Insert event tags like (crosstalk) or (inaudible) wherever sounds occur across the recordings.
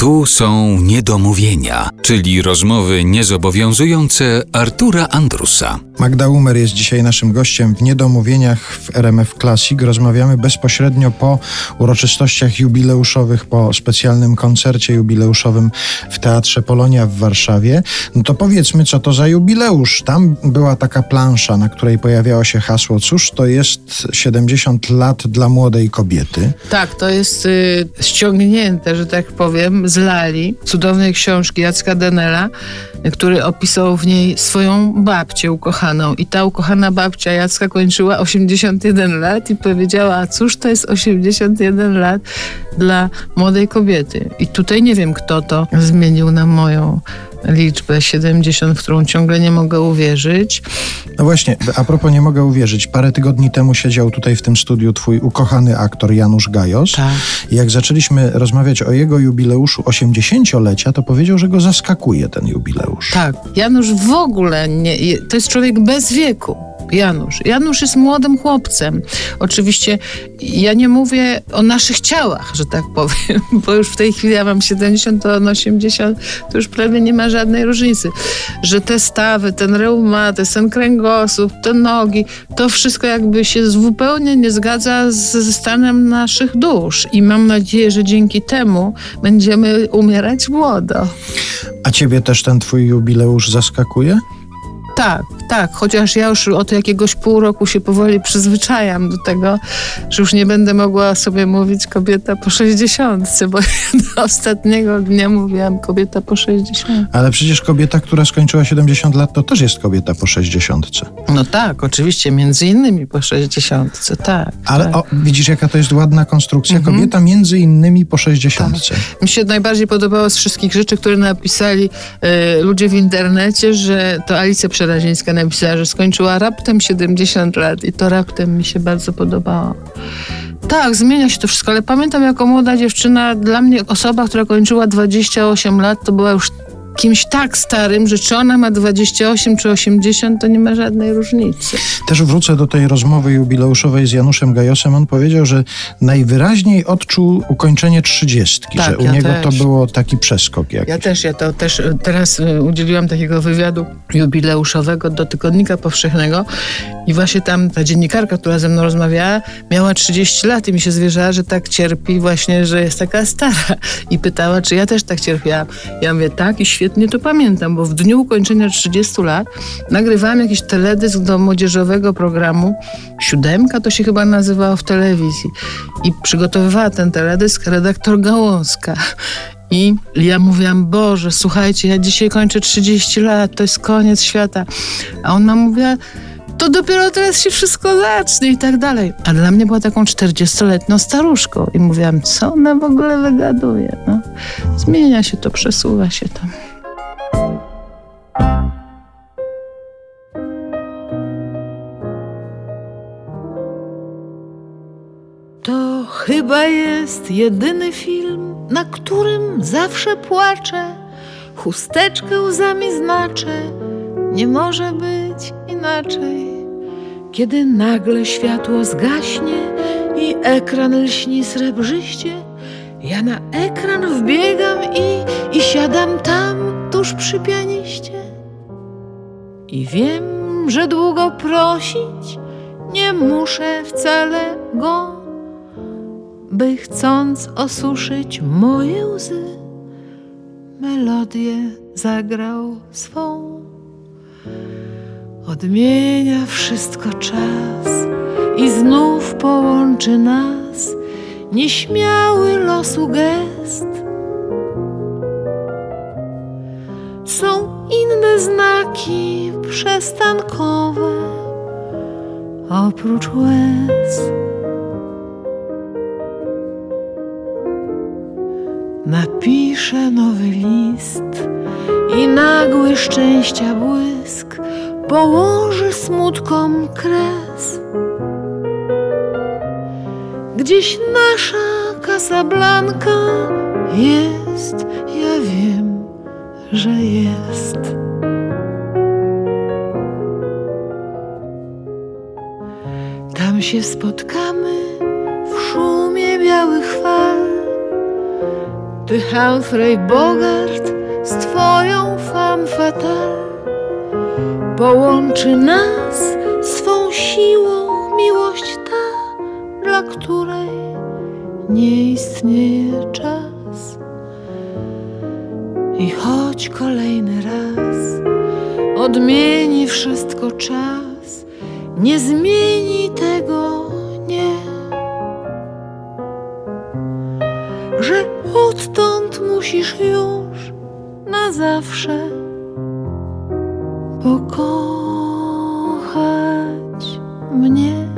Tu są niedomówienia, czyli rozmowy niezobowiązujące Artura Andrusa. Magda Umer jest dzisiaj naszym gościem w Niedomówieniach w RMF Classic. Rozmawiamy bezpośrednio po uroczystościach jubileuszowych, po specjalnym koncercie jubileuszowym w Teatrze Polonia w Warszawie. No to powiedzmy, co to za jubileusz. Tam była taka plansza, na której pojawiało się hasło, cóż to jest 70 lat dla młodej kobiety. Tak, to jest y, ściągnięte, że tak powiem, z Lali, cudownej książki Jacka Denela, który opisał w niej swoją babcię ukochaną. I ta ukochana babcia Jacka kończyła 81 lat i powiedziała, cóż to jest 81 lat dla młodej kobiety. I tutaj nie wiem, kto to zmienił na moją liczbę 70, w którą ciągle nie mogę uwierzyć. No właśnie, a propos nie mogę uwierzyć, parę tygodni temu siedział tutaj w tym studiu twój ukochany aktor Janusz Gajos. Tak. I jak zaczęliśmy rozmawiać o jego jubileuszu 80-lecia, to powiedział, że go zaskakuje ten jubileusz. Tak. Janusz w ogóle nie, to jest człowiek bez wieku. Janusz. Janusz jest młodym chłopcem. Oczywiście ja nie mówię o naszych ciałach, że tak powiem, (laughs) bo już w tej chwili ja mam 70, to on 80, to już prawie nie ma żadnej różnicy. Że te stawy, ten reumatyzm, ten kręgosłup, te nogi, to wszystko jakby się zupełnie nie zgadza ze stanem naszych dusz. I mam nadzieję, że dzięki temu będziemy umierać młodo. A ciebie też ten twój jubileusz zaskakuje? Tak, tak, chociaż ja już od jakiegoś pół roku się powoli przyzwyczajam do tego, że już nie będę mogła sobie mówić kobieta po 60, bo (laughs) do ostatniego dnia mówiłam kobieta po 60. Ale przecież kobieta, która skończyła 70 lat, to też jest kobieta po 60. No tak, oczywiście, między innymi po 60, tak. Ale tak. o, widzisz, jaka to jest ładna konstrukcja? Mhm. Kobieta między innymi po 60. Mi się najbardziej podobało z wszystkich rzeczy, które napisali y, ludzie w internecie, że to Alicja Przerazińska napisała, że skończyła raptem 70 lat i to raptem mi się bardzo podobało. Tak, zmienia się to wszystko, ale pamiętam jako młoda dziewczyna, dla mnie osoba, która kończyła 28 lat, to była już kimś tak starym, że czy ona ma 28 czy 80, to nie ma żadnej różnicy. Też wrócę do tej rozmowy jubileuszowej z Januszem Gajosem. On powiedział, że najwyraźniej odczuł ukończenie trzydziestki, Tak, że u ja niego też. to było taki przeskok jakiś. Ja też, ja to też e, teraz e, udzieliłam takiego wywiadu jubileuszowego do Tygodnika Powszechnego i właśnie tam ta dziennikarka, która ze mną rozmawiała, miała 30 lat i mi się zwierzała, że tak cierpi właśnie, że jest taka stara i pytała, czy ja też tak cierpiałam. Ja mówię, tak i świetnie to pamiętam, bo w dniu ukończenia 30 lat nagrywałam jakiś teledysk do młodzieżowego programu Siódemka to się chyba nazywało w telewizji i przygotowywała ten teledysk redaktor Gałązka. I ja mówiłam, Boże, słuchajcie, ja dzisiaj kończę 30 lat, to jest koniec świata. A ona mówiła, to dopiero teraz się wszystko zacznie i tak dalej. A dla mnie była taką 40-letnią staruszką. I mówiłam, co ona w ogóle wygaduje? No, zmienia się to, przesuwa się to. To chyba jest jedyny film, na którym zawsze płaczę. Chusteczkę łzami znaczę, nie może być inaczej. Kiedy nagle światło zgaśnie i ekran lśni srebrzyście, ja na ekran wbiegam i, i siadam tam tuż przy pianiście. I wiem, że długo prosić nie muszę wcale go by chcąc osuszyć moje łzy, melodię zagrał swą. Odmienia wszystko czas i znów połączy nas nieśmiały losu gest. Są inne znaki przestankowe oprócz łez. Napiszę nowy list i nagły szczęścia błysk położy smutkom kres. Gdzieś nasza Casablanca jest, ja wiem, że jest. Tam się spotkamy w szumie białych fal Ty Humphrey Bogart z twoją femme fatale Połączy nas swą siłą miłość ta, dla której nie istnieje czas. I choć kolejny raz odmieni wszystko czas, nie zmieni tego musisz już na zawsze pokochać mnie.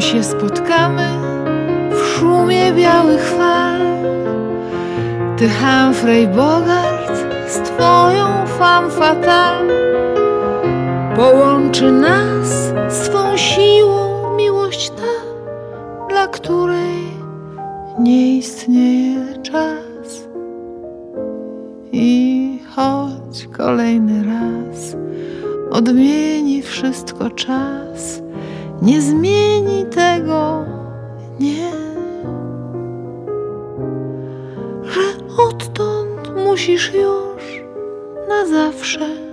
Się spotkamy w szumie białych fal. Ty Humphrey Bogart z twoją femme fatale połączy nas swą siłą miłość ta, dla której nie istnieje czas. I choć kolejny raz odmieni wszystko czas, nie zmieni tego, nie. Że odtąd musisz już na zawsze.